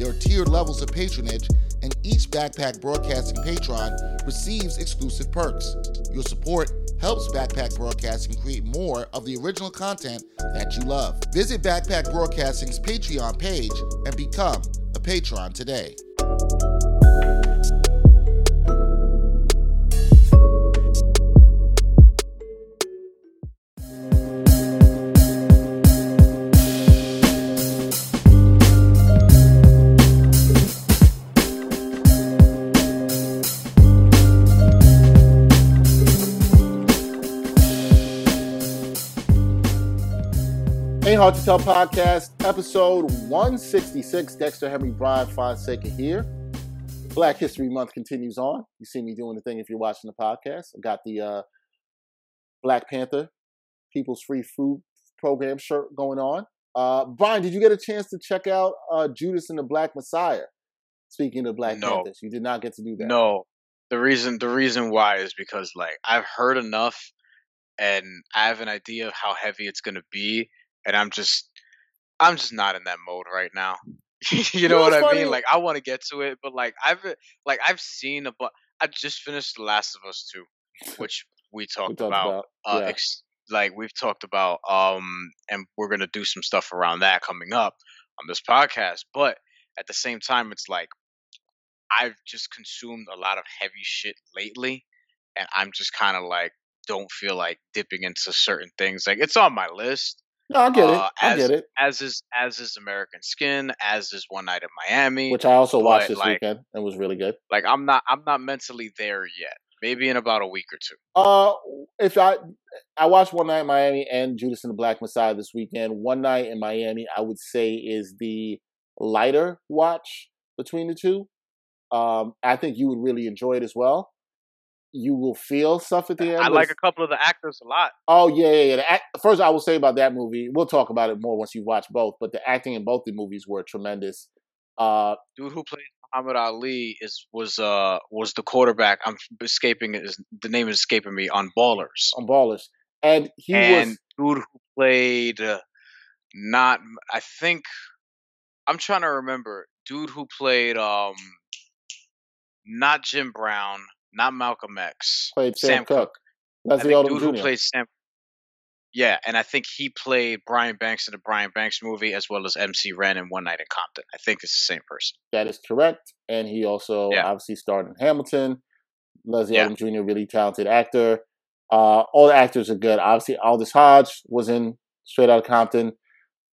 There are tiered levels of patronage, and each Backpack Broadcasting patron receives exclusive perks. Your support helps Backpack Broadcasting create more of the original content that you love. Visit Backpack Broadcasting's Patreon page and become a patron today. Hard to Tell podcast, episode 166. Dexter Henry Brian Fonseca here. Black History Month continues on. You see me doing the thing if you're watching the podcast. I got the uh, Black Panther People's Free Food Program shirt going on. Uh, Brian, did you get a chance to check out uh, Judas and the Black Messiah? Speaking of Black No. Panthers, you did not get to do that. No, the reason the reason why is because like I've heard enough, and I have an idea of how heavy it's gonna be, and I'm just I'm just not in that mode right now. you know know what I funny? mean? Like I want to get to it, but like I've like I've seen a but I just finished The Last of Us two, which we talked, we talked about. about. uh, yeah. ex- like we've talked about, um, and we're gonna do some stuff around that coming up on this podcast. But at the same time, it's like I've just consumed a lot of heavy shit lately, and I'm just kind of like don't feel like dipping into certain things. Like it's on my list, no, I get it. uh, I as- get it. as is as is American Skin, as is One Night in Miami. Which I also watched this like- weekend and was really good. like I'm not I'm not mentally there yet. Maybe in about a week or two. Uh, if I I watched One Night in Miami and Judas and the Black Messiah this weekend. One Night in Miami, I would say, is the lighter watch between the two. Um, I think you would really enjoy it as well. You will feel stuff at the end. I like a couple of the actors a lot. Oh yeah, yeah, yeah. The act, first, I will say about that movie. We'll talk about it more once you watch both. But the acting in both the movies were tremendous. Uh, dude who played Muhammad Ali is was uh was the quarterback. I'm escaping it. Is the name is escaping me on Ballers. on Ballers, and he and was dude who played uh, not I think I'm trying to remember. Dude who played um not Jim Brown, not Malcolm X. played Sam, Sam Cooke. Cooke. I Leslie Odom Jr. played Sam. Yeah, and I think he played Brian Banks in the Brian Banks movie as well as MC Ren in One Night in Compton. I think it's the same person. That is correct. And he also Yeah. obviously starred in Hamilton. Leslie Yeah. Odom Jr., really talented actor. Uh, all the actors are good. Obviously, Aldis Hodge was in Straight Outta Compton,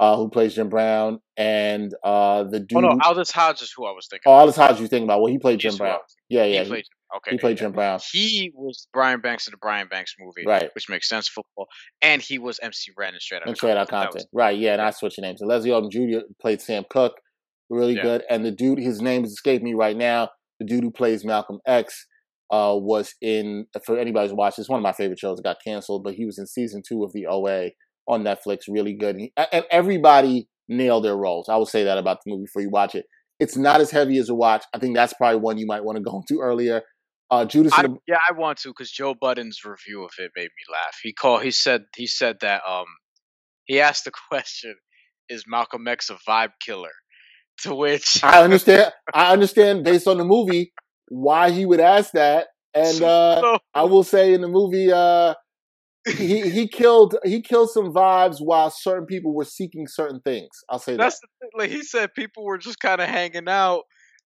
uh, who plays Jim Brown, and uh, the dude. Oh no, Aldis Hodge is who I was thinking. oh, of. Aldis Hodge, you think about? Well, he played Jim I Brown. Yeah, yeah, He played. Okay, he played. Jim Brown. He was Brian Banks in the Brian Banks movie, Right. which makes sense. Football, and he was MC Ren in Straight Outta And Straight Outta Compton. Was- Right, yeah, and I switched names. So Leslie Odom Jr. played Sam Cooke, really Yeah. good. And the dude, his name is escaping me right now. The dude who plays Malcolm X uh, was in, for anybody who's watched, it's one of my favorite shows. It got canceled, but he was in season two of the OA on Netflix. Really good. And, he- and everybody nailed their roles. I will say that about the movie before you watch it. It's not as heavy as a watch. I think that's probably one you might want to go into earlier. Uh, Judas I, the, yeah, I want to because Joe Budden's review of it made me laugh. He called. He said. He said that. Um, he asked the question, "Is Malcolm X a vibe killer?" To which I understand. I understand based on the movie why he would ask that. And uh, So- I will say in the movie, uh, he he killed he killed some vibes while certain people were seeking certain things. I'll say That's that. the thing. Like he said, people were just kind of hanging out,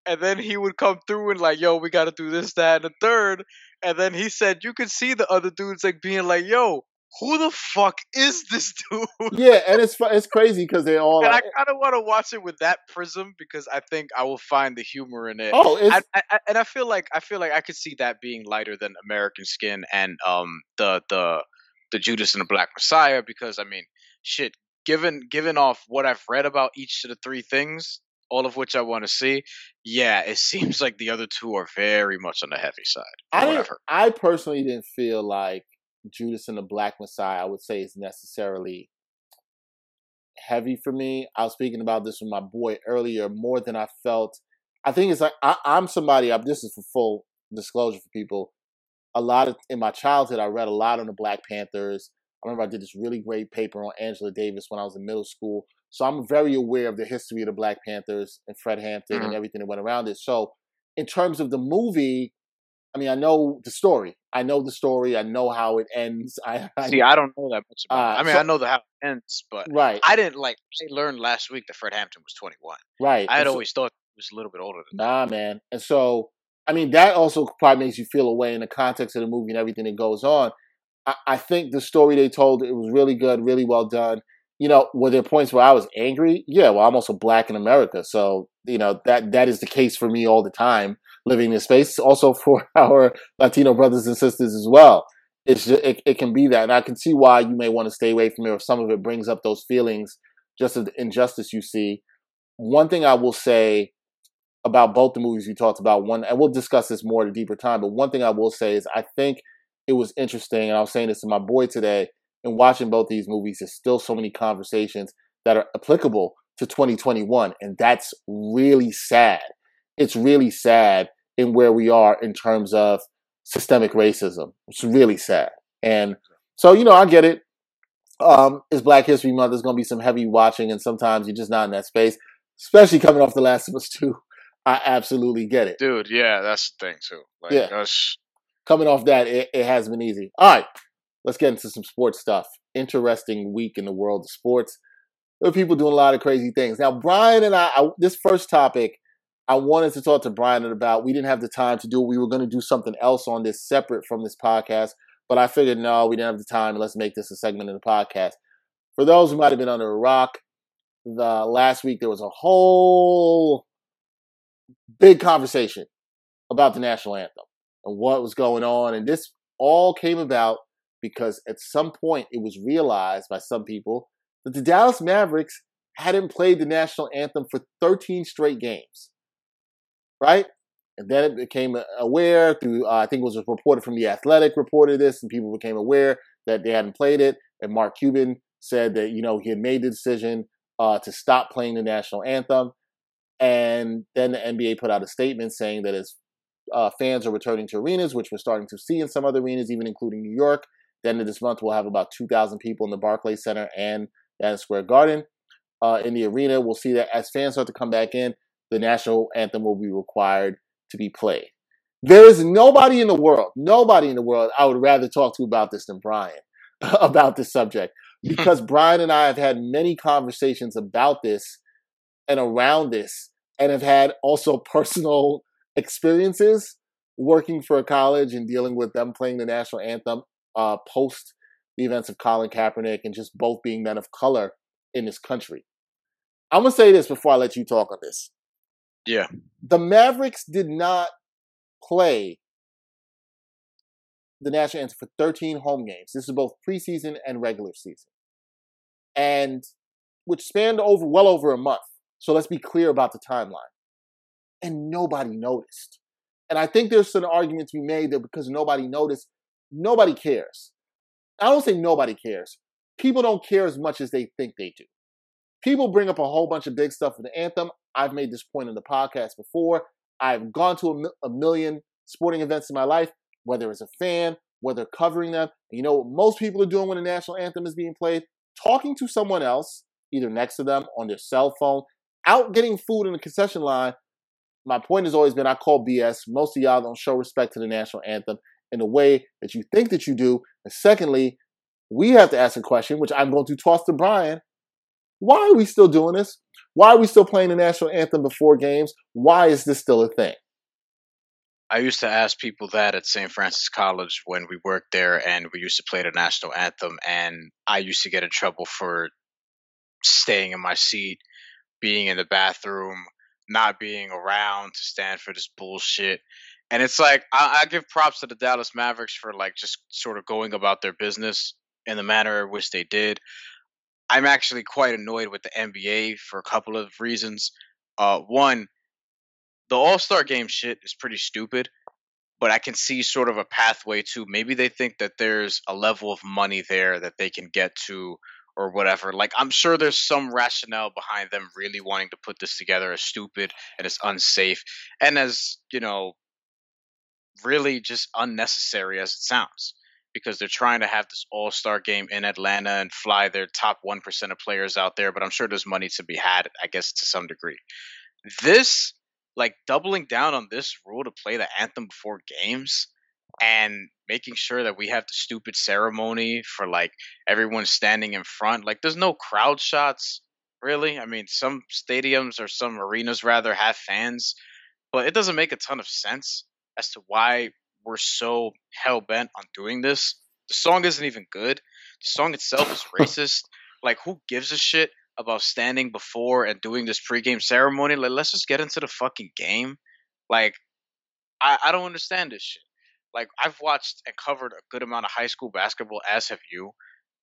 and then he would come through and like, yo, we got to do this, that, and the third, and then he said you could see the other dudes like being like, yo, who the fuck is this dude? Yeah, and it's it's crazy because they all. And I kind of want to watch it with that prism because I think I will find the humor in it. Oh, I, I, and I feel like I feel like I could see that being lighter than American Skin and um the the the Judas and the Black Messiah because I mean shit given given off what I've read about each of the three things all of which I want to see. Yeah, it seems like the other two are very much on the heavy side. I I personally didn't feel like Judas and the Black Messiah, I would say, is necessarily heavy for me. I was speaking about this with my boy earlier, more than I felt. I think it's like I, am somebody. I'm, this is for full disclosure for people. A lot of in my childhood, I read a lot on the Black Panthers. I remember I did this really great paper on Angela Davis when I was in middle school. So I'm very aware of the history of the Black Panthers and Fred Hampton mm-hmm. and everything that went around it. So in terms of the movie, I mean, I know the story. I know the story. I know how it ends. I, I see. I don't know that much about. Uh, I mean, so, I know the how it ends, but right. I didn't like. I learned last week that Fred Hampton was 21. Right. I had so, always thought he was a little bit older than nah, that. man. And so, I mean, that also probably makes you feel away in the context of the movie and everything that goes on. I, I think the story they told it was really good, really well done. You know, were there points where I was angry? Yeah, well, I'm also black in America, so you know that that is the case for me all the time living in this space. Also for our Latino brothers and sisters as well. It's just, it, it can be that, and I can see why you may want to stay away from it if some of it brings up those feelings, just of the injustice you see. One thing I will say about both the movies you talked about, one, and we'll discuss this more at a deeper time, but one thing I will say is I think it was interesting, and I was saying this to my boy today, in watching both these movies, there's still so many conversations that are applicable to 2021, and that's really sad. It's really sad in where we are in terms of systemic racism. It's really sad. And so, you know, I get it. Um, it's Black History Month. There's going to be some heavy watching, and sometimes you're just not in that space, especially coming off The Last of Us 2. I absolutely get it. Dude, yeah, that's the thing, too. Like, yeah. That's... Coming off that, it, it has been easy. All right, let's get into some sports stuff. Interesting week in the world of sports. There are people doing a lot of crazy things. Now, Brian and I, I this first topic, I wanted to talk to Brian about. We didn't have the time to do it. We were going to do something else on this separate from this podcast, but I figured no, we didn't have the time. Let's make this a segment in the podcast. For those who might have been under a rock, the last week there was a whole big conversation about the national anthem and what was going on, and this all came about because at some point it was realized by some people that the Dallas Mavericks hadn't played the national anthem for 13 straight games right? And then it became aware through, uh, I think it was reported from The Athletic reported this, and people became aware that they hadn't played it. And Mark Cuban said that, you know, he had made the decision uh, to stop playing the national anthem. And then the NBA put out a statement saying that as uh, fans are returning to arenas, which we're starting to see in some other arenas, even including New York, the end of this month we'll have about 2,000 people in the Barclays Center and Madison Square Garden. Uh, in the arena, we'll see that as fans start to come back in, the national anthem will be required to be played. There is nobody in the world, nobody in the world I would rather talk to about this than Brian, about this subject, because Brian and I have had many conversations about this and around this, and have had also personal experiences working for a college and dealing with them playing the national anthem uh, post the events of Colin Kaepernick and just both being men of color in this country. I'm gonna say this before I let you talk on this. Yeah. The Mavericks did not play the national anthem for 13 home games. This is both preseason and regular season. And which spanned over well over a month. So let's be clear about the timeline. And nobody noticed. And I think there's an argument to be made that because nobody noticed, nobody cares. I don't say nobody cares. People don't care as much as they think they do. People bring up a whole bunch of big stuff for the anthem. I've made this point in the podcast before. I've gone to a, a million sporting events in my life, whether as a fan, whether covering them. You know what most people are doing when the national anthem is being played? Talking to someone else, either next to them on their cell phone, out getting food in the concession line. My point has always been I call BS. Most of y'all don't show respect to the national anthem in the way that you think that you do. And secondly, we have to ask a question, which I'm going to toss to Brian. Why are we still doing this? Why are we still playing the national anthem before games? Why is this still a thing? I used to ask people that at St. Francis College when we worked there and we used to play the national anthem and I used to get in trouble for staying in my seat, being in the bathroom, not being around to stand for this bullshit. And it's like I, I give props to the Dallas Mavericks for like just sort of going about their business in the manner in which they did. I'm actually quite annoyed with the NBA for a couple of reasons. Uh, one, the All Star Game shit is pretty stupid, but I can see sort of a pathway to maybe they think that there's a level of money there that they can get to or whatever. Like I'm sure there's some rationale behind them really wanting to put this together as stupid and as unsafe and as, you know, really just unnecessary as it sounds because they're trying to have this all-star game in Atlanta and fly their top 1% of players out there, but I'm sure there's money to be had, I guess to some degree. This like doubling down on this rule to play the anthem before games and making sure that we have the stupid ceremony for like everyone standing in front. Like there's no crowd shots, really. I mean, some stadiums or some arenas rather have fans, but it doesn't make a ton of sense as to why we're so hell bent on doing this. The song isn't even good. The song itself is racist. Like who gives a shit about standing before and doing this pregame ceremony? Like let's just get into the fucking game. Like I, I don't understand this shit like I've watched and covered a good amount of high school basketball, as have you.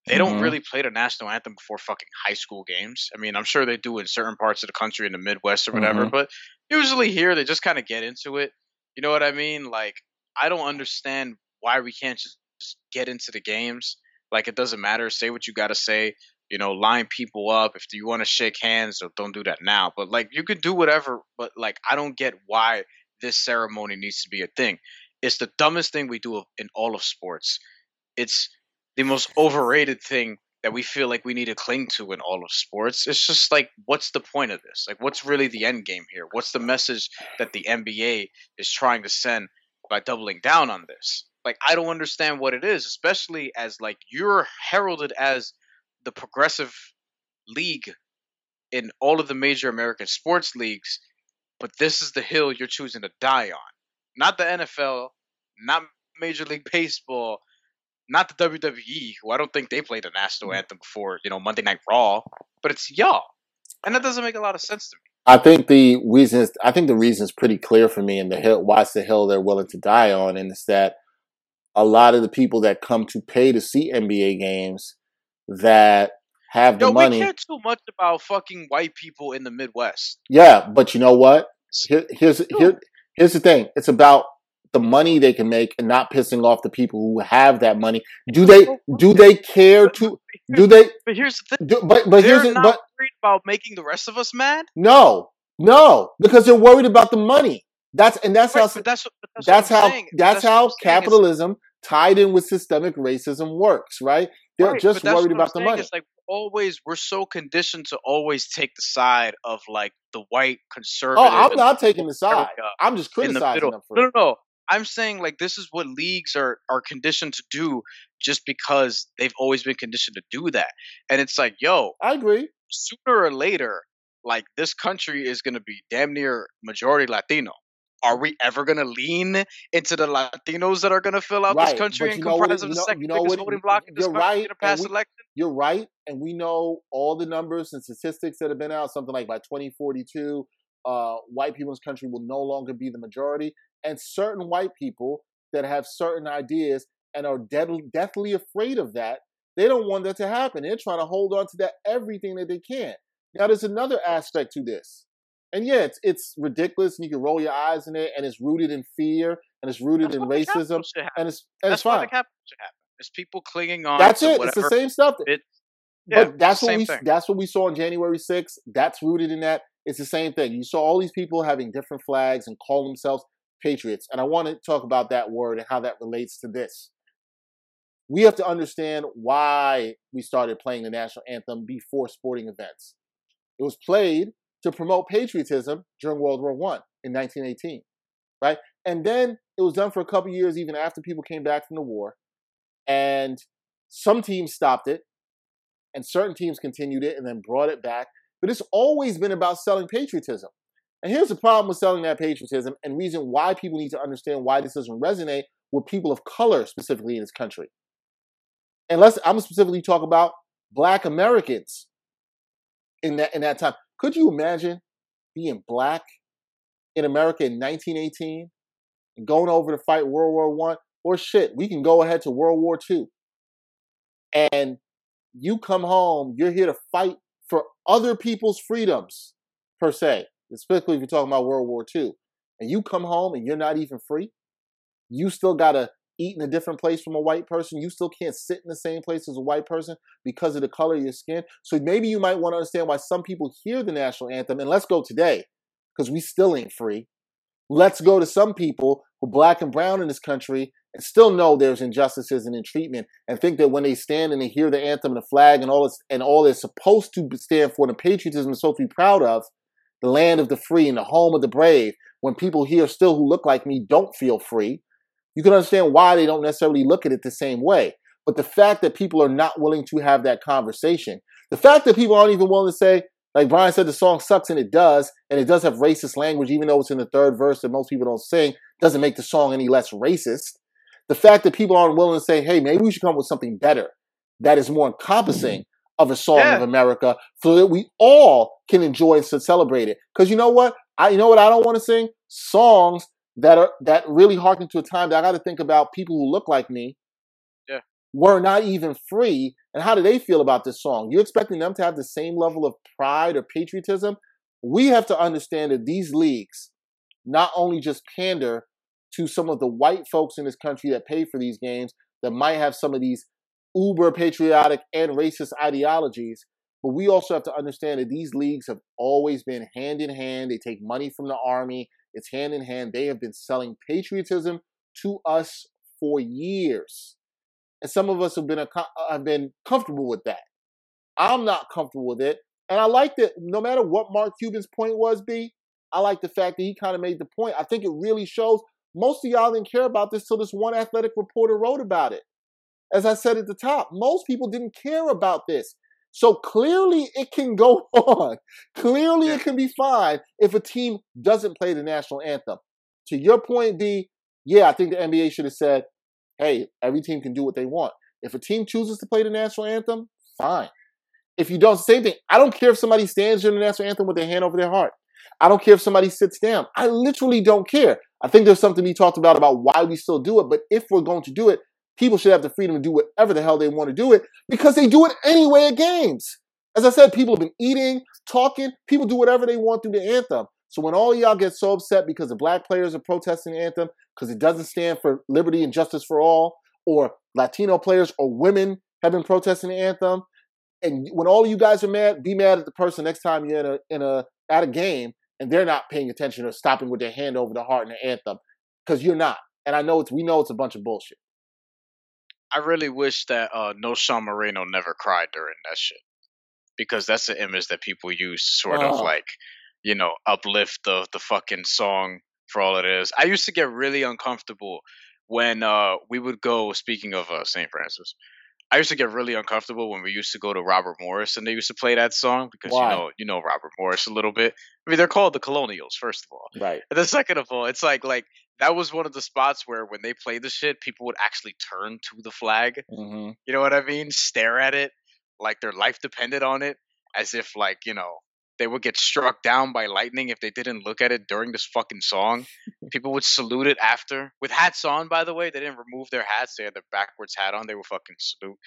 They don't mm-hmm. really play the national anthem before fucking high school games. I mean, I'm sure they do in certain parts of the country in the Midwest or whatever, mm-hmm. but usually here they just kind of get into it. You know what I mean? Like I don't understand why we can't just, just get into the games. Like it doesn't matter. Say what you got to say. You know, line people up. If you want to shake hands, or don't do that now. But like you could do whatever. But like I don't get why this ceremony needs to be a thing. It's the dumbest thing we do in all of sports. It's the most overrated thing that we feel like we need to cling to in all of sports. It's just like, what's the point of this? Like, what's really the end game here? What's the message that the NBA is trying to send by doubling down on this? Like, I don't understand what it is, especially as like you're heralded as the progressive league in all of the major American sports leagues, but this is the hill you're choosing to die on not the NFL, not Major League Baseball, not the WWE, who I don't think they played the national mm. anthem before, you know, Monday Night Raw, but it's y'all. And that doesn't make a lot of sense to me. I think the reason is, I think the reason is pretty clear for me and the hill why it's the hill they're willing to die on, and it's that a lot of the people that come to pay to see NBA games that have the Yo, money. We care too much about fucking white people in the Midwest. Yeah, but you know what? Here, here's here, here's the thing it's about the money they can make and not pissing off the people who have that money. Do they do they care to do they But here's the thing. Do, but but they're here's not but, worried about making the rest of us mad? No. No, because they're worried about the money. That's and that's right, how that's, that's, that's how saying. that's, how capitalism is, tied in with systemic racism works, right? They're right, just worried about the money. It's like always we're so conditioned to always take the side of like the white oh, conservative. Oh, I'm not taking the side. I'm just criticizing the them for No, no, no. I'm saying like this is what leagues are are conditioned to do just because they've always been conditioned to do that. And it's like, yo, I agree. Sooner or later, like this country is going to be damn near majority Latino are we ever going to lean into the Latinos that are going to fill out right. this country and comprise of the second you know biggest voting block in this country right. to pass we, election? You're right, and we know all the numbers and statistics that have been out. Something like by 2042, uh, white people in this country will no longer be the majority, and certain white people that have certain ideas and are deadly, deathly afraid of that. They don't want that to happen. They're trying to hold on to that everything that they can. Now, there's another aspect to this and yeah, it's it's ridiculous, and you can roll your eyes in it, and it's rooted in fear, and it's rooted That's in racism, and it's and that's it's fine. the should happen. It's people clinging on. That's it. It's the same stuff. It, yeah, but that's what we thing. that's what we saw on January 6th. That's rooted in that. It's the same thing. You saw all these people having different flags and call themselves patriots, and I want to talk about that word and how that relates to this. We have to understand why we started playing the national anthem before sporting events. It was played to promote patriotism during World War One in 1918, right? And then it was done for a couple years, even after people came back from the war. And some teams stopped it, and certain teams continued it and then brought it back. But it's always been about selling patriotism. And here's the problem with selling that patriotism and reason why people need to understand why this doesn't resonate with people of color specifically in this country. And let's I'm specifically talk about black Americans in that in that time. Could you imagine being black in America in 1918 and going over to fight World War One? Or shit, we can go ahead to World War Two. And you come home, you're here to fight for other people's freedoms, per se, especially if you're talking about World War II. And you come home and you're not even free. You still gotta eat in a different place from a white person. You still can't sit in the same place as a white person because of the color of your skin. So maybe you might want to understand why some people hear the national anthem. And let's go today, because we still ain't free. Let's go to some people who black and brown in this country and still know there's injustices and in treatment and think that when they stand and they hear the anthem and the flag and all this and all it's supposed to stand for the patriotism is supposed to be proud of, the land of the free and the home of the brave, when people here still who look like me don't feel free, you can understand why they don't necessarily look at it the same way. But the fact that people are not willing to have that conversation, the fact that people aren't even willing to say, like Brian said, the song sucks and it does, and it does have racist language, even though it's in the third verse that most people don't sing, doesn't make the song any less racist. The fact that people aren't willing to say, hey, maybe we should come up with something better that is more encompassing of a song yeah. of America so that we all can enjoy and celebrate it. Because you know what? I you know what I don't want to sing? Songs that are that really harken to a time that I gotta think about people who look like me yeah. were not even free and how do they feel about this song? You're expecting them to have the same level of pride or patriotism? We have to understand that these leagues not only just pander to some of the white folks in this country that pay for these games that might have some of these uber patriotic and racist ideologies, but we also have to understand that these leagues have always been hand in hand. They take money from the army, it's hand in hand. They have been selling patriotism to us for years. And some of us have been, uh, have been comfortable with that. I'm not comfortable with it. And I like that no matter what Mark Cuban's point was, B, I like the fact that he kind of made the point. I think it really shows most of y'all didn't care about this till this one athletic reporter wrote about it. As I said at the top, most people didn't care about this. So clearly it can go on. Clearly it can be fine if a team doesn't play the national anthem. To your point, B, yeah, I think the NBA should have said, hey, every team can do what they want. If a team chooses to play the national anthem, fine. If you don't, same thing. I don't care if somebody stands during the national anthem with their hand over their heart. I don't care if somebody sits down. I literally don't care. I think there's something to be talked about about why we still do it. But if we're going to do it, people should have the freedom to do whatever the hell they want to do it because they do it anyway at games. As I said, people have been eating, talking, people do whatever they want through the anthem. So when all y'all get so upset because the black players are protesting the anthem because it doesn't stand for liberty and justice for all, or Latino players or women have been protesting the anthem, and when all you guys are mad, be mad at the person next time you're in a in a at a game and they're not paying attention or stopping with their hand over the heart in the anthem because you're not. And I know it's we know it's a bunch of bullshit. I really wish that uh, Knowshon Moreno never cried during that shit because that's the image that people use, sort of like you know uplift the the fucking song for all it is. I used to get really uncomfortable when uh, we would go. Speaking of uh, St. Francis, I used to get really uncomfortable when we used to go to Robert Morris and they used to play that song because Why? you know you know Robert Morris a little bit. I mean, they're called the Colonials, first of all. Right. And then second of all, it's like like that was one of the spots where when they played the shit, people would actually turn to the flag. Mm-hmm. You know what I mean? Stare at it like their life depended on it, as if like you know they would get struck down by lightning if they didn't look at it during this fucking song. People would salute it after with hats on. By the way, they didn't remove their hats; they had their backwards hat on. They were fucking salute.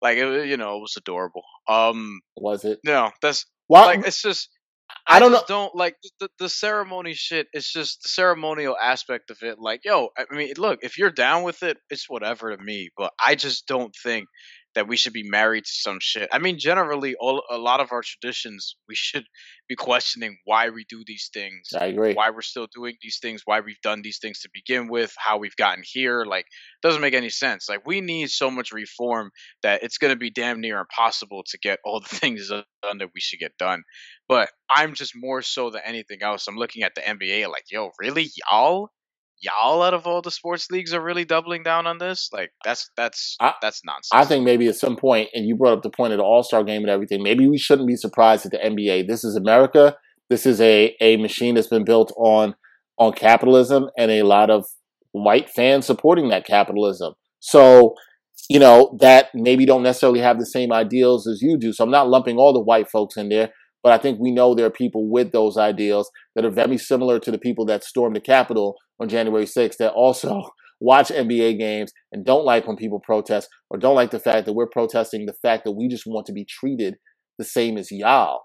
Like it, you know, it was adorable. Um, was it? No, that's well, like it's just. I, I don't know. Don't like the, the ceremony shit. It's just the ceremonial aspect of it. Like, yo, I mean, look, if you're down with it, it's whatever to me. But I just don't think that we should be married to some shit. I mean, generally, all a lot of our traditions, we should be questioning why we do these things. I agree. Why we're still doing these things, why we've done these things to begin with, how we've gotten here. Like, doesn't make any sense. Like, we need so much reform that it's going to be damn near impossible to get all the things done that we should get done. But I'm just more so than anything else. I'm looking at the NBA like, yo, really, y'all? Y'all out of all the sports leagues are really doubling down on this. Like that's that's I, that's nonsense. I think maybe at some point, and you brought up the point of the All Star game and everything. Maybe we shouldn't be surprised at the NBA. This is America. This is a a machine that's been built on on capitalism and a lot of white fans supporting that capitalism. So you know, that maybe don't necessarily have the same ideals as you do. So I'm not lumping all the white folks in there, but I think we know there are people with those ideals that are very similar to the people that stormed the Capitol on January 6th that also watch NBA games and don't like when people protest or don't like the fact that we're protesting the fact that we just want to be treated the same as y'all.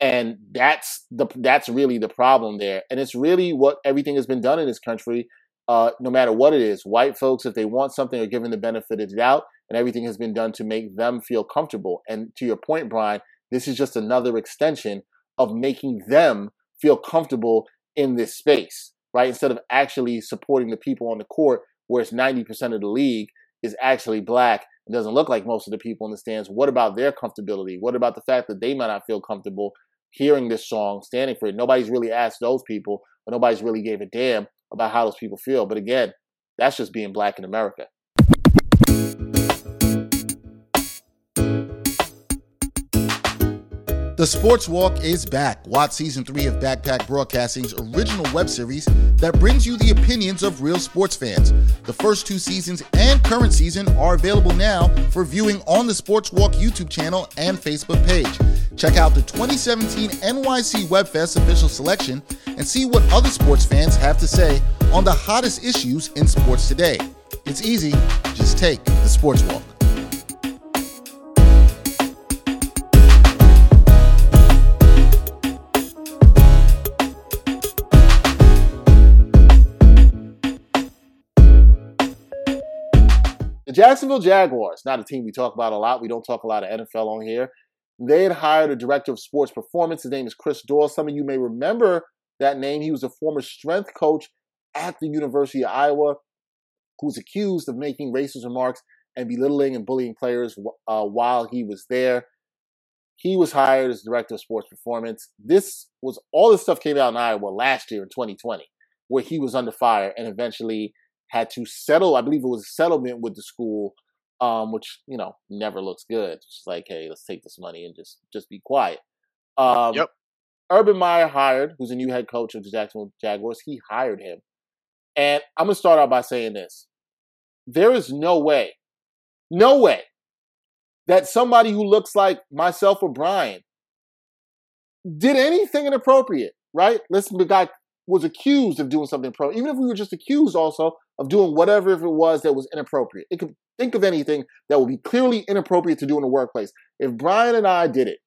And that's the that's really the problem there. And it's really what everything has been done in this country uh, no matter what it is. White folks, if they want something, are given the benefit of the doubt, and everything has been done to make them feel comfortable. And to your point, Brian, this is just another extension of making them feel comfortable in this space, right? Instead of actually supporting the people on the court, where it's 90% of the league is actually black and doesn't look like most of the people in the stands. What about their comfortability? What about the fact that they might not feel comfortable hearing this song, standing for it? Nobody's really asked those people, or nobody's really gave a damn about how those people feel. But again, that's just being black in America. The Sports Walk is back. Watch season three of Backpack Broadcasting's original web series that brings you the opinions of real sports fans. The first two seasons and current season are available now for viewing on the Sports Walk YouTube channel and Facebook page. Check out the 2017 NYC WebFest official selection and see what other sports fans have to say on the hottest issues in sports today. It's easy, just take the Sports Walk. The Jacksonville Jaguars, not a team we talk about a lot. We don't talk a lot of NFL on here. They had hired a director of sports performance. His name is Chris Doyle. Some of you may remember that name. He was a former strength coach at the University of Iowa who was accused of making racist remarks and belittling and bullying players uh, while he was there. He was hired as director of sports performance. This was all this stuff came out in Iowa last year in 2020, where he was under fire and eventually had to settle. I believe it was a settlement with the school, um, which you know never looks good. It's like, hey, let's take this money and just just be quiet. Um, yep. Urban Meyer hired, who's a new head coach of the Jacksonville Jaguars. He hired him, and I'm gonna start out by saying this: there is no way, no way, that somebody who looks like myself or Brian did anything inappropriate. Right? Listen, the guy was accused of doing something pro. Even if we were just accused also of doing whatever it was that was inappropriate. It could think of anything that would be clearly inappropriate to do in the workplace. If Brian and I did it,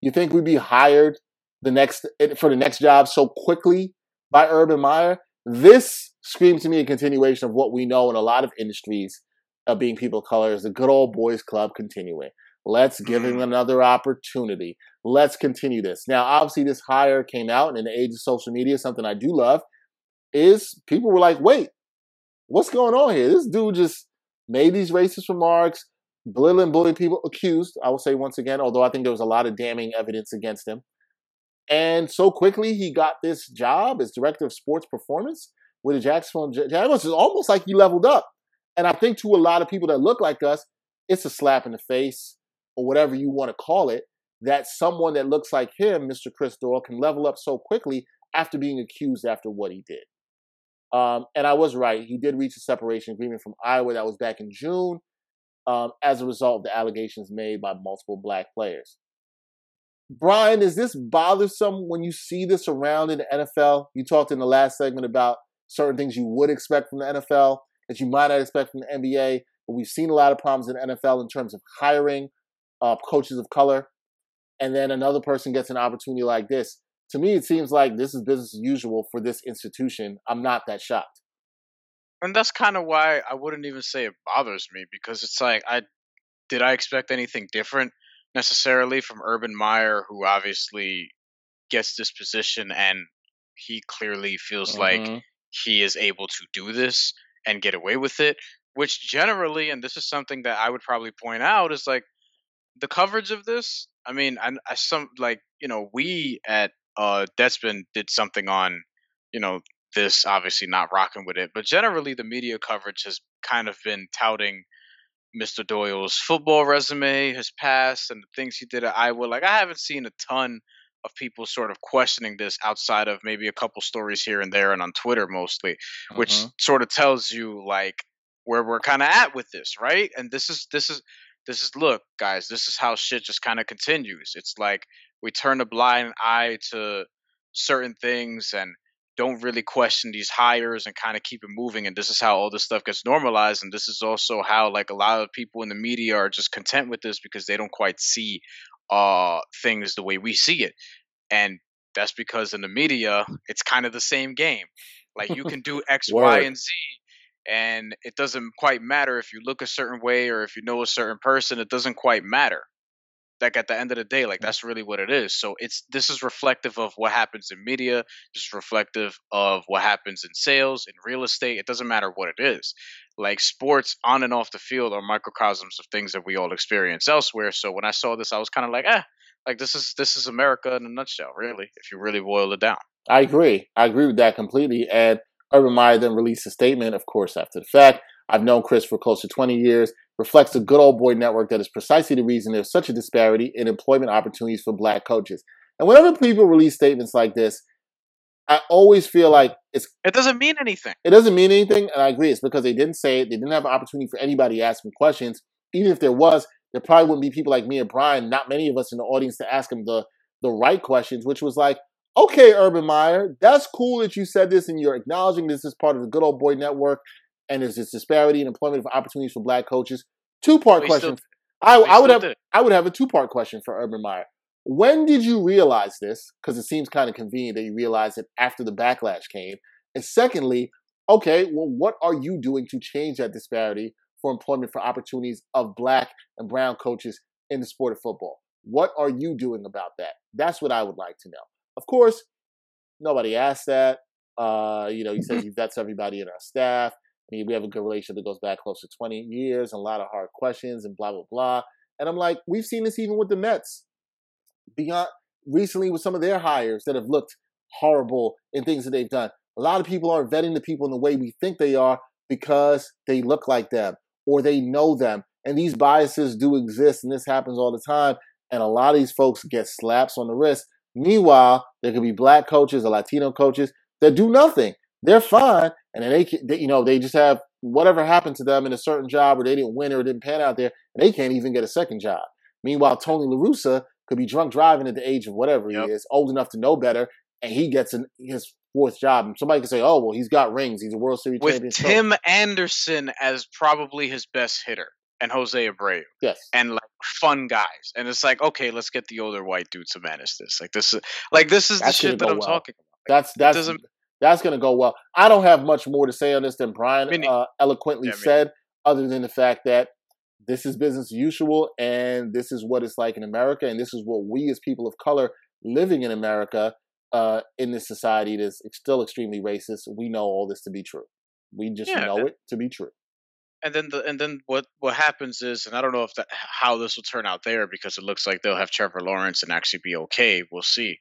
you think we'd be hired the next eh, for the next job so quickly by Urban Meyer? This screams to me a continuation of what we know in a lot of industries of being people of color is the good old boys club continuing. Let's give him mm-hmm. another opportunity. Let's continue this. Now, obviously, this hire came out, and in the age of social media, something I do love is people were like, wait, what's going on here? This dude just made these racist remarks, belittling, bullying people, accused, I will say once again, although I think there was a lot of damning evidence against him. And so quickly he got this job as director of sports performance with the Jacksonville Jaguars. It's almost like he leveled up. And I think to a lot of people that look like us, it's a slap in the face or whatever you want to call it, that someone that looks like him, Mr. Chris Doyle, can level up so quickly after being accused after what he did. Um, and I was right. He did reach a separation agreement from Iowa. That was back in June um, as a result of the allegations made by multiple black players. Brian, is this bothersome when you see this around in the NFL? You talked in the last segment about certain things you would expect from the NFL that you might not expect from the NBA, but we've seen a lot of problems in the NFL in terms of hiring uh, coaches of color. And then another person gets an opportunity like this to me, it seems like this is business as usual for this institution. I'm not that shocked. And that's kind of why I wouldn't even say it bothers me because it's like I did I expect anything different necessarily from Urban Meyer, who obviously gets this position and he clearly feels mm-hmm. like he is able to do this and get away with it. Which generally, and this is something that I would probably point out, is like the coverage of this. I mean, I, I some like you know we at uh, Deadspin did something on, you know, this obviously not rocking with it. But generally, the media coverage has kind of been touting Mr. Doyle's football resume, his past, and the things he did at Iowa. Like, I haven't seen a ton of people sort of questioning this outside of maybe a couple stories here and there and on Twitter mostly, which Mhm. sort of tells you like where we're kind of at with this, right? And this is this is this is look, guys, this is how shit just kind of continues. It's like we turn a blind eye to certain things and don't really question these hires and kind of keep it moving and this is how all this stuff gets normalized and this is also how like a lot of people in the media are just content with this because they don't quite see uh things the way we see it and that's because in the media it's kind of the same game like you can do x y and z and it doesn't quite matter if you look a certain way or if you know a certain person it doesn't quite matter. Like at the end of the day like that's really what it is. So it's this is reflective of what happens in media this is reflective of what happens in sales in real estate it doesn't matter what it is. Like sports on and off the field are microcosms of things that we all experience elsewhere. So when i saw this i was kind of like eh like this is this is america in a nutshell really if you really boil it down. I agree. I agree with that completely. And Urban Meyer then released a statement, of course, after the fact. I've known Chris for close to 20 years. Reflects the good old boy network that is precisely the reason there's such a disparity in employment opportunities for black coaches. And whenever people release statements like this, I always feel like it's it doesn't mean anything it doesn't mean anything, and I agree. It's because they didn't say it. They didn't have an opportunity for anybody to ask them questions. Even if there was, there probably wouldn't be people like me and Brian, not many of us in the audience, to ask them the the right questions, which was like, okay, Urban Meyer, that's cool that you said this and you're acknowledging this is part of the good old boy network and there's this disparity in employment opportunities for black coaches. Two part question. still- I, I would have did. I would have a two part question for Urban Meyer. When did you realize this? Because it seems kind of convenient that you realized it after the backlash came. And secondly, okay, well, what are you doing to change that disparity for employment for opportunities of black and brown coaches in the sport of football? What are you doing about that? That's what I would like to know. Of course, nobody asked that. Uh, you know, he says he vets everybody in our staff. I mean, we have a good relationship that goes back close to 20 years, and a lot of hard questions and blah, blah, blah. And I'm like, we've seen this even with the Mets. Beyond recently with some of their hires that have looked horrible in things that they've done. A lot of people aren't vetting the people in the way we think they are because they look like them or they know them. And these biases do exist, and this happens all the time. And a lot of these folks get slaps on the wrist. Meanwhile, there could be black coaches or Latino coaches that do nothing. They're fine, and then they, they, you know, they just have whatever happened to them in a certain job, or they didn't win or didn't pan out there, and they can't even get a second job. Meanwhile, Tony La Russa could be drunk driving at the age of whatever Yep. he is, old enough to know better, and he gets an, his fourth job. And somebody can say, "Oh, well, he's got rings. He's a World Series with champion." coach." tim anderson as probably his best hitter and jose abreu yes, and like fun guys. And it's like, okay, let's get the older white dude to manage this. Like this is like this is the shit that I'm well. talking about. that's that's that's going to go well. I don't have much more to say on this than Brian uh, eloquently Yeah, said, other than the fact that this is business as usual, and this is what it's like in America, and this is what we as people of color living in America uh, in this society that is still extremely racist. We know all this to be true. We just Yeah, know that- it to be true. And then the and then what what happens is, and I don't know if that how this will turn out there because it looks like they'll have Trevor Lawrence and actually be okay. We'll see.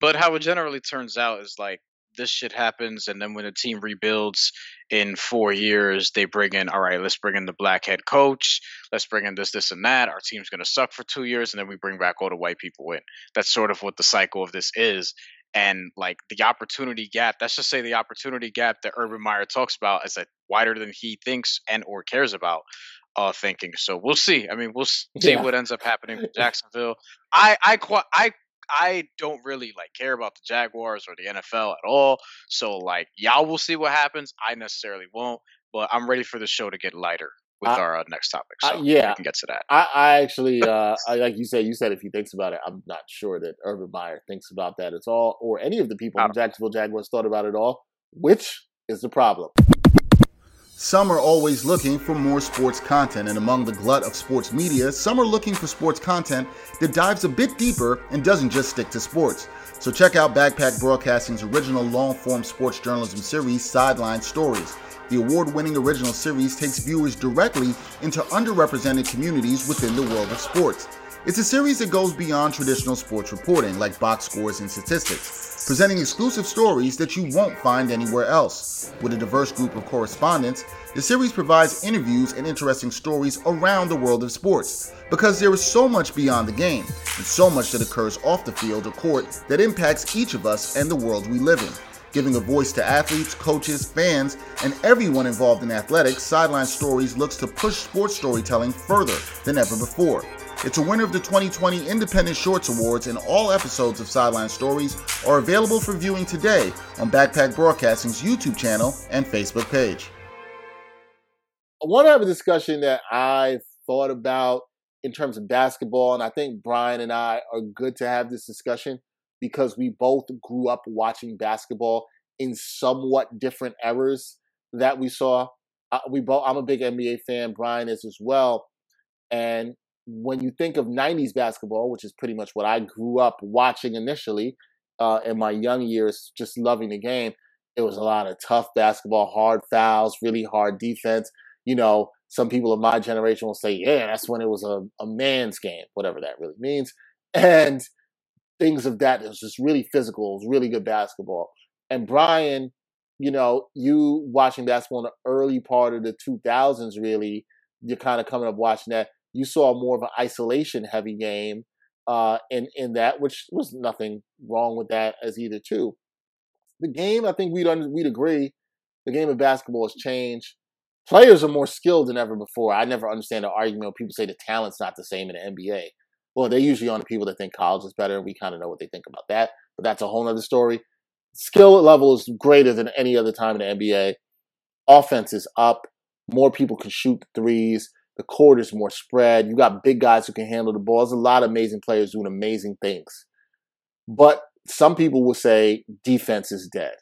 But how it generally turns out is like this shit happens, and then when a team rebuilds in four years, they bring in all right, let's bring in the black head coach, let's bring in this, this, and that. Our team's gonna suck for two years, and then we bring back all the white people in. That's sort of what the cycle of this is. And like the opportunity gap, let's just say the opportunity gap that Urban Meyer talks about is like wider than he thinks and or cares about uh thinking. So we'll see. I mean, we'll see Yeah. what ends up happening with Jacksonville. I I qui- I I don't really like care about the Jaguars or the NFL at all. So like y'all will see what happens. I necessarily won't, but I'm ready for the show to get lighter with I- our uh, next topic. I- So yeah. we can get to that. I, I actually, uh, I, like you said, you said if he thinks about it, I'm not sure that Urban Meyer thinks about that at all, or any of the people in Jacksonville Jaguars thought about it all, which is the problem. Some are always looking for more sports content, and among the glut of sports media, some are looking for sports content that dives a bit deeper and doesn't just stick to sports. So check out Backpack Broadcasting's original long form sports journalism series, Sideline Stories. The award winning original series takes viewers directly into underrepresented communities within the world of sports. It's a series that goes beyond traditional sports reporting like box scores and statistics, presenting exclusive stories that you won't find anywhere else. With a diverse group of correspondents, the series provides interviews and interesting stories around the world of sports because there is so much beyond the game and so much that occurs off the field or court that impacts each of us and the world we live in. Giving a voice to athletes, coaches, fans, and everyone involved in athletics, Sideline Stories looks to push sports storytelling further than ever before. It's a winner of the 2020 Independent Shorts Awards, and all episodes of Sideline Stories are available for viewing today on Backpack Broadcasting's YouTube channel and Facebook page. I want to have a discussion that I've thought about in terms of basketball, and I think Brian and I are good to have this discussion because we both grew up watching basketball in somewhat different eras that we saw. Uh, we both. I'm a big NBA fan. Brian is as well. And when you think of '90s basketball, which is pretty much what I grew up watching initially uh, in my young years, just loving the game, it was a lot of tough basketball, hard fouls, really hard defense. You know, some people of my generation will say, "Yeah, that's when it was a, a man's game," whatever that really means. And things of that. It was just really physical. It was really good basketball. And Brian, you know, you watching basketball in the early part of the 2000s, really, you're kind of coming up watching that. You saw more of an isolation heavy game uh, in in that, which was nothing wrong with that as either too. The game, I think we'd we'd agree, the game of basketball has changed. Players are more skilled than ever before. I never understand the argument when people say the talent's not the same in the NBA. Well, they're usually on the people that think college is better. We kind of know what they think about that, but that's a whole other story. Skill level is greater than any other time in the NBA. Offense is up. More people can shoot threes. The court is more spread. You got big guys who can handle the ball. There's a lot of amazing players doing amazing things. But some people will say defense is dead.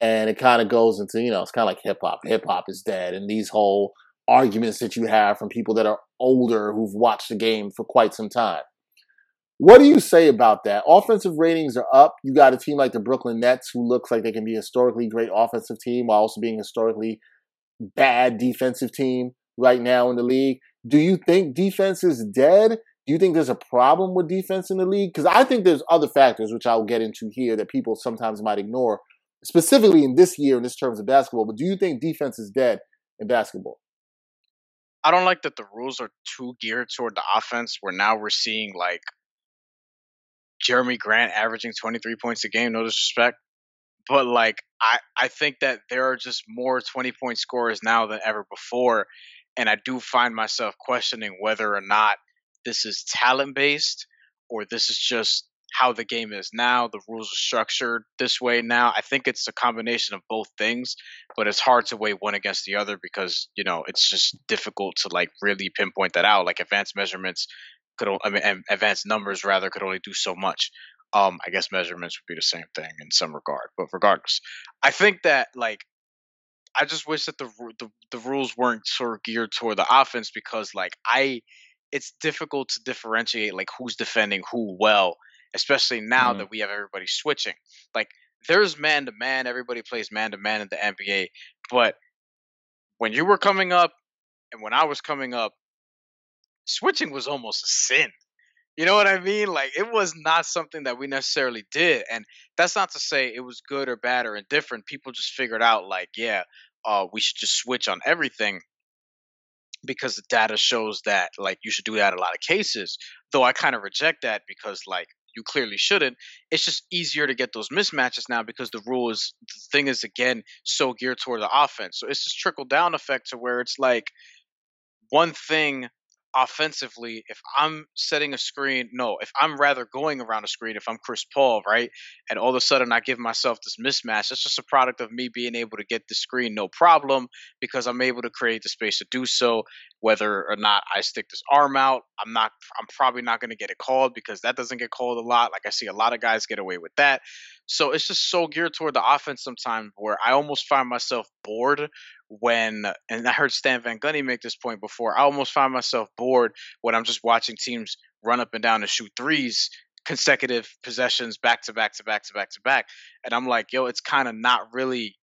And it kind of goes into, you know, it's kind of like hip hop. Hip hop is dead. And these whole arguments that you have from people that are older who've watched the game for quite some time. What do you say about that? Offensive ratings are up. You got a team like the Brooklyn Nets who looks like they can be a historically great offensive team while also being a historically bad defensive team right now in the league. Do you think defense is dead? Do you think there's a problem with defense in the league? Because I think there's other factors, which I'll get into here, that people sometimes might ignore, specifically in this year in this terms of basketball. But do you think defense is dead in basketball? I don't like that the rules are too geared toward the offense. Where now we're seeing like Jerami Grant averaging 23 points a game. No disrespect, but like I I think that there are just more 20 point scorers now than ever before, and I do find myself questioning whether or not this is talent based or this is just how the game is now. The rules are structured this way now. I think it's a combination of both things, but it's hard to weigh one against the other because you know it's just difficult to like really pinpoint that out. Like advanced measurements could, I mean, advanced numbers rather could only do so much. Um, I guess measurements would be the same thing in some regard, but regardless, I think that like I just wish that the the, the rules weren't sort of geared toward the offense because like I it's difficult to differentiate like who's defending who well especially now mm-hmm. that we have everybody switching. Like there's man to man, everybody plays man to man in the NBA, but when you were coming up and when I was coming up, switching was almost a sin. You know what I mean? Like it was not something that we necessarily did, and that's not to say it was good or bad or indifferent. People just figured out like, yeah, uh, we should just switch on everything because the data shows that like you should do that in a lot of cases. Though I kind of reject that because like you clearly shouldn't. It's just easier to get those mismatches now because the rule is the thing is again so geared toward the offense. So it's this trickle down effect to where it's like one thing offensively, if I'm setting a screen, no, if I'm rather going around a screen, if I'm Chris Paul, right, and all of a sudden I give myself this mismatch, that's just a product of me being able to get the screen no problem because I'm able to create the space to do so. Whether or not I stick this arm out, I'm not, I'm probably not going to get it called because that doesn't get called a lot. Like I see a lot of guys get away with that. So it's just so geared toward the offense sometimes where I almost find myself bored when and I heard Stan Van Gundy make this point before. I almost find myself bored when I'm just watching teams run up and down and shoot threes consecutive possessions back to back to back to back to back. And I'm like, yo, it's kind of not really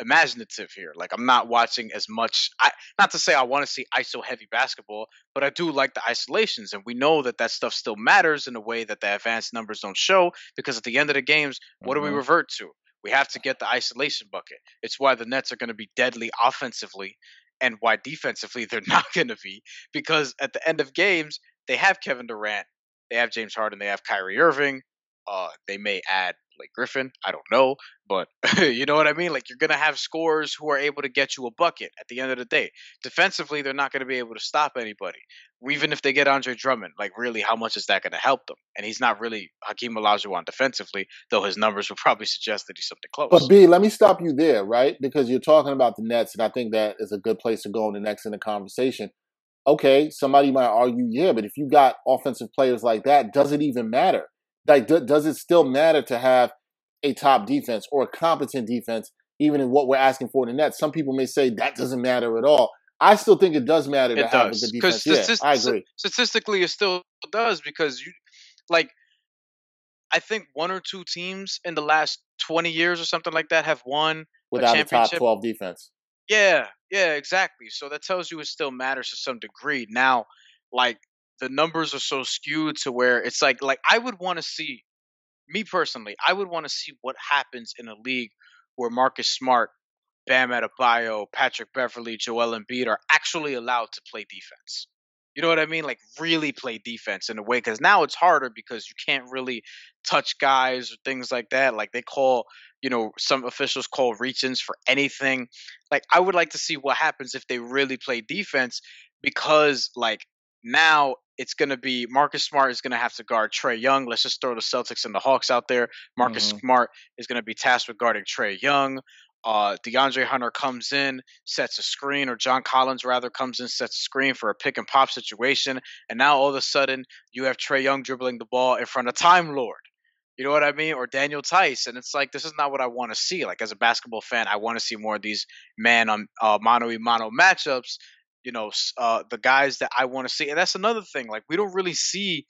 imaginative here. Like I'm not watching as much. I not to say I want to see ISO heavy basketball, but I do like the isolations, and we know that that stuff still matters in a way that the advanced numbers don't show. Because at the end of the games, what mm-hmm. do we mm-hmm. revert to? We have to get the isolation bucket. It's why the Nets are going to be deadly offensively, and why defensively they're not going to be. Because at the end of games, they have Kevin Durant, they have James Harden, they have Kyrie Irving. Uh, they may add Blake Griffin. I don't know, but you know what I mean. Like you're gonna have scores who are able to get you a bucket at the end of the day. Defensively, they're not gonna be able to stop anybody. Even if they get Andre Drummond, like really, how much is that gonna help them? And he's not really Hakeem Olajuwon defensively, though his numbers would probably suggest that he's something close. But B, let me stop you there, right? Because you're talking about the Nets, and I think that is a good place to go in the next in the conversation okay, somebody might argue, yeah, but if you got offensive players like that, does it even matter? Like, does it still matter to have a top defense or a competent defense, even in what we're asking for in the Nets? Some people may say that doesn't matter at all. I still think it does matter to it have does. a good defense. Yeah, I agree. Statistically, it still does because you, like, I think one or two teams in the last twenty years or something like that have won without a, a top twelve defense. Yeah, yeah, exactly. So that tells you it still matters to some degree. Now, like the numbers are so skewed to where it's like like I would want to see me personally, I would want to see what happens in a league where Marcus Smart, Bam Adebayo, Patrick Beverley, Joel Embiid are actually allowed to play defense. You know what I mean? Like really play defense in a way because now it's harder because you can't really touch guys or things like that. Like they call, you know, some officials call reach-ins for anything. Like I would like to see what happens if they really play defense because like now it's going to be Marcus Smart is going to have to guard Trae Young. Let's just throw the Celtics and the Hawks out there. Marcus mm-hmm. Smart is going to be tasked with guarding Trae Young. Uh, DeAndre Hunter comes in, sets a screen, or John Collins rather comes in, sets a screen for a pick and pop situation, and now all of a sudden you have Trae Young dribbling the ball in front of Time Lord. You know what I mean? Or Daniel Theis, and it's like this is not what I want to see. Like as a basketball fan, I want to see more of these man on uh, mano a mano matchups you know, uh, the guys that I want to see. And that's another thing. Like we don't really see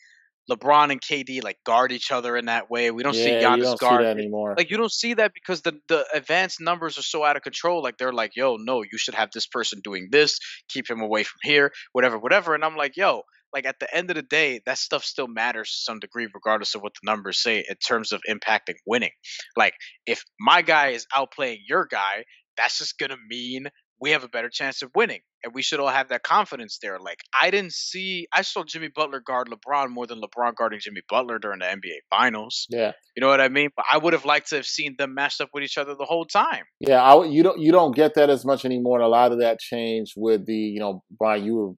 LeBron and KD like guard each other in that way. We don't yeah, see Giannis don't guard see anymore. Like you don't see that because the the advanced numbers are so out of control. Like they're like, yo, no, you should have this person doing this, keep him away from here, whatever, whatever. And I'm like, yo, like at the end of the day, that stuff still matters to some degree, regardless of what the numbers say in terms of impacting winning. Like if my guy is outplaying your guy, that's just gonna mean we have a better chance of winning. And we should all have that confidence there. Like, I didn't see, I saw Jimmy Butler guard LeBron more than LeBron guarding Jimmy Butler during the NBA Finals. Yeah. You know what I mean? But I would have liked to have seen them matched up with each other the whole time. Yeah. I, you, don't, you don't get that as much anymore. And a lot of that changed with the, you know, Brian, you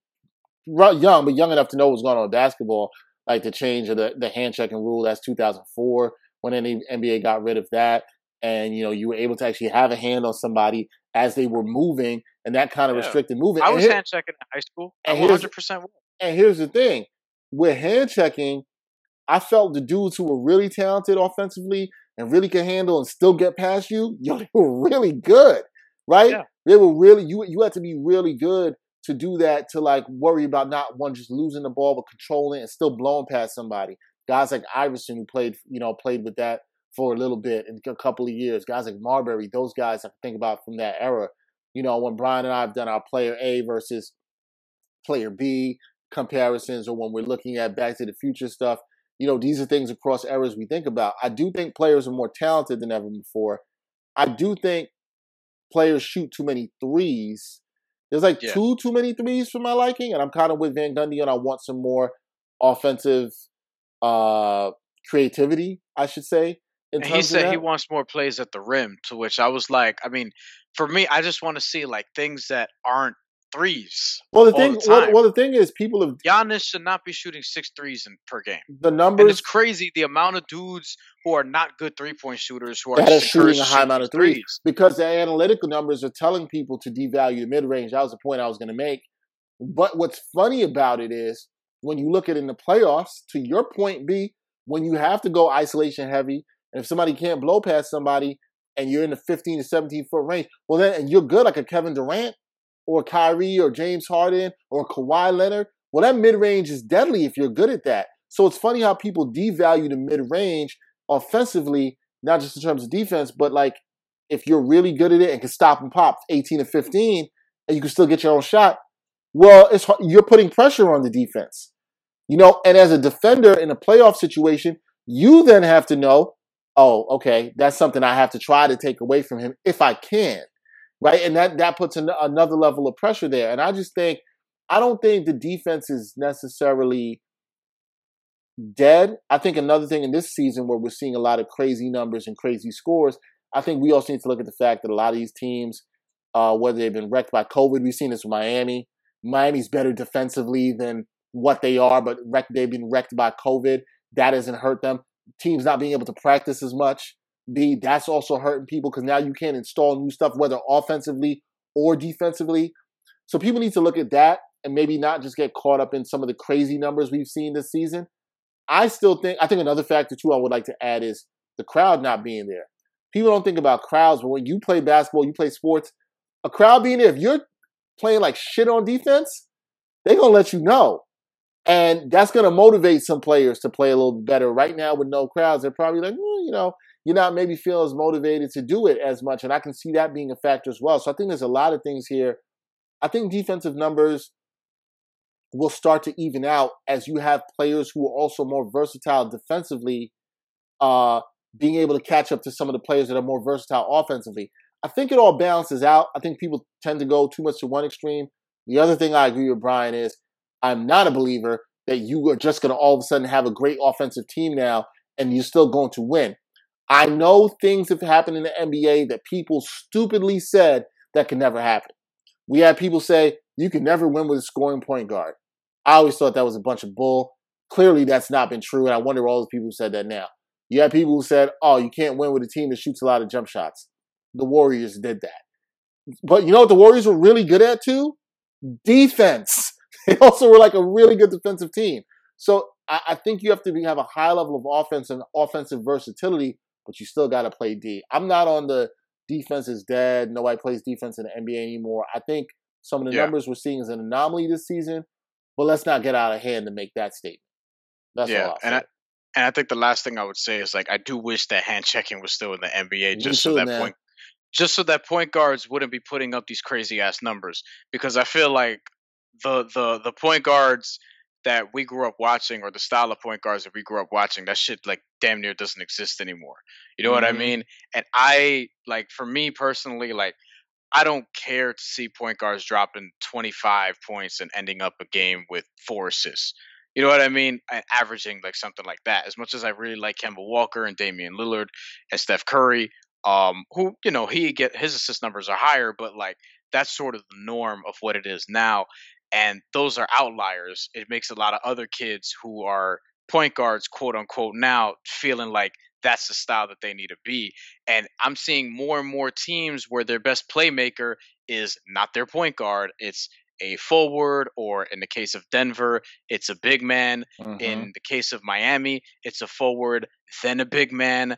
were young, but young enough to know what's going on with basketball. Like the change of the, the hand checking rule. That's 2004 when the NBA got rid of that and you know you were able to actually have a hand on somebody as they were moving, and that kind of yeah. restricted movement. I was hand checking in high school. And 100 percent. And here's the thing: with hand checking, I felt the dudes who were really talented offensively and really could handle and still get past you, yo, they were really good, right? Yeah. They were really you. You had to be really good to do that to like worry about not one just losing the ball but controlling and still blowing past somebody. Guys like Iverson who played, you know, played with that for a little bit in a couple of years. Guys like Marbury, those guys I think about from that era. You know, when Brian and I have done our player A versus player B comparisons, or when we're looking at Back to the Future stuff, you know, these are things across eras we think about. I do think players are more talented than ever before. I do think players shoot too many threes. There's like yeah. two too many threes for my liking, and I'm kind of with Van Gundy, and I want some more offensive uh, creativity, I should say. And he said he wants more plays at the rim, to which I was like, I mean, for me, I just want to see like things that aren't threes. Well, the thing, the well, well, the thing is, people have Giannis should not be shooting six threes in, per game. The numbers, and it's crazy the amount of dudes who are not good three point shooters who are, are shooting a high amount of threes. threes because the analytical numbers are telling people to devalue the mid range. That was the point I was going to make. But what's funny about it is when you look at it in the playoffs, to your point, B, when you have to go isolation heavy and if somebody can't blow past somebody and you're in the 15 to 17 foot range, well, then and you're good like a Kevin Durant or Kyrie or James Harden or Kawhi Leonard. Well, that mid range is deadly if you're good at that. So it's funny how people devalue the mid range offensively, not just in terms of defense, but like if you're really good at it and can stop and pop 18 and 15, and you can still get your own shot, well, it's you're putting pressure on the defense. You know, and as a defender in a playoff situation, you then have to know, oh, okay, that's something I have to try to take away from him if I can, right? And that that puts an, another level of pressure there. And I just think, I don't think the defense is necessarily dead. I think another thing in this season where we're seeing a lot of crazy numbers and crazy scores, I think we also need to look at the fact that a lot of these teams, uh, whether they've been wrecked by COVID, we've seen this with Miami. Miami's better defensively than what they are, but they've been wrecked by COVID. That hasn't hurt them. Teams not being able to practice as much. B, that's also hurting people because now you can't install new stuff, whether offensively or defensively. So people need to look at that and maybe not just get caught up in some of the crazy numbers we've seen this season. I still think, I think another factor too I would like to add is the crowd not being there. People don't think about crowds, but when you play basketball, you play sports, a crowd being there, if you're playing like shit on defense, they're going to let you know. And that's going to motivate some players to play a little better. Right now, with no crowds, they're probably like, well, you know, you're not maybe feeling as motivated to do it as much. And I can see that being a factor as well. So I think there's a lot of things here. I think defensive numbers will start to even out as you have players who are also more versatile defensively, uh, being able to catch up to some of the players that are more versatile offensively. I think it all balances out. I think people tend to go too much to one extreme. The other thing I agree with Brian is I'm not a believer that you are just going to all of a sudden have a great offensive team now and you're still going to win. I know things have happened in the NBA that people stupidly said that can never happen. We had people say you can never win with a scoring point guard. I always thought that was a bunch of bull. Clearly, that's not been true, and I wonder all the people who said that now. You had people who said, "Oh, you can't win with a team that shoots a lot of jump shots." The Warriors did that, but you know what the Warriors were really good at too? Defense. They also were like a really good defensive team. So I, I think you have to be, have a high level of offense and offensive versatility, but you still got to play D. I'm not on the defense is dead. Nobody plays defense in the NBA anymore. I think some of the yeah. numbers we're seeing is an anomaly this season. But let's not get out of hand to make that statement. That's yeah, and I, and I think the last thing I would say is like I do wish that hand checking was still in the NBA, just so that man. point, just so that point guards wouldn't be putting up these crazy ass numbers. Because I feel like the the the point guards that we grew up watching, or the style of point guards that we grew up watching, that shit like damn near doesn't exist anymore. You know mm-hmm. what I mm-hmm. mean? And I like for me personally, like I don't care to see point guards dropping 25 points and ending up a game with four assists. You know what I mean? And averaging like something like that. As much as I really like Kemba Walker and Damian Lillard and Steph Curry, um, who you know he get his assist numbers are higher, but like that's sort of the norm of what it is now. And those are outliers. It makes a lot of other kids who are point guards, quote unquote, now feeling like that's the style that they need to be. And I'm seeing more and more teams where their best playmaker is not their point guard, it's a forward, or in the case of Denver, it's a big man. Mm-hmm. In the case of Miami, it's a forward, then a big man.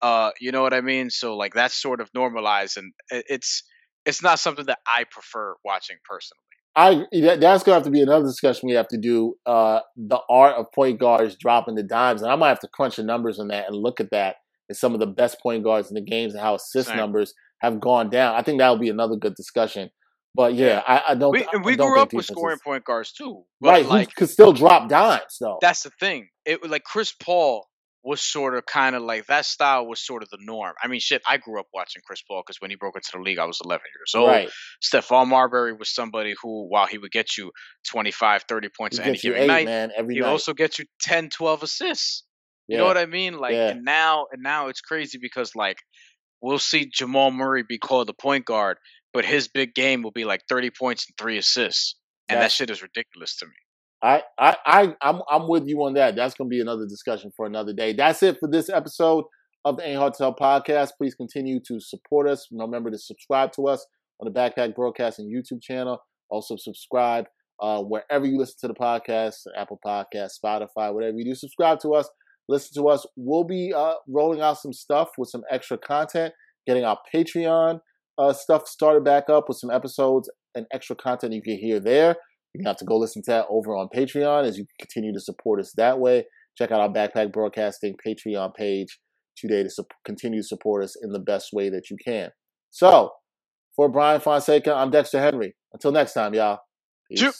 Uh, you know what I mean? So like that's sort of normalized, and it's it's not something that I prefer watching personally. I that's gonna have to be another discussion we have to do. Uh, the art of point guards dropping the dimes, and I might have to crunch the numbers on that and look at that and some of the best point guards in the games and how assist Same. numbers have gone down. I think that will be another good discussion. But yeah, I, I don't. We, I we don't grew up with scoring point guards too, right? Like, who could still drop dimes though. That's the thing. It like Chris Paul was sort of kind of like that style was sort of the norm. I mean, shit, I grew up watching Chris Paul because when he broke into the league, I was 11 years old. Right. Stephon Marbury was somebody who, while he would get you 25, 30 points he any given eight, night, man, every he night. also gets you 10, 12 assists. You know what I mean? Like, yeah. and now, and now it's crazy because like we'll see Jamal Murray be called the point guard, but his big game will be like 30 points and three assists, and That's, that shit is ridiculous to me. I, I, I'm, I'm with you on that. That's going to be another discussion for another day. That's it for this episode of the Ain't Hard to Tell podcast. Please continue to support us. Remember to subscribe to us on the Backpack Broadcasting YouTube channel. Also subscribe uh, wherever you listen to the podcast, Apple Podcast, Spotify, whatever you do. Subscribe to us. Listen to us. We'll be uh, rolling out some stuff with some extra content, getting our Patreon uh, stuff started back up with some episodes and extra content you can hear there. You have to go listen to that over on Patreon as you continue to support us that way. Check out our Backpack Broadcasting Patreon page today to su- continue to support us in the best way that you can. So, for Brian Fonseca, I'm Dexter Henry. Until next time, y'all. Peace. Shoot.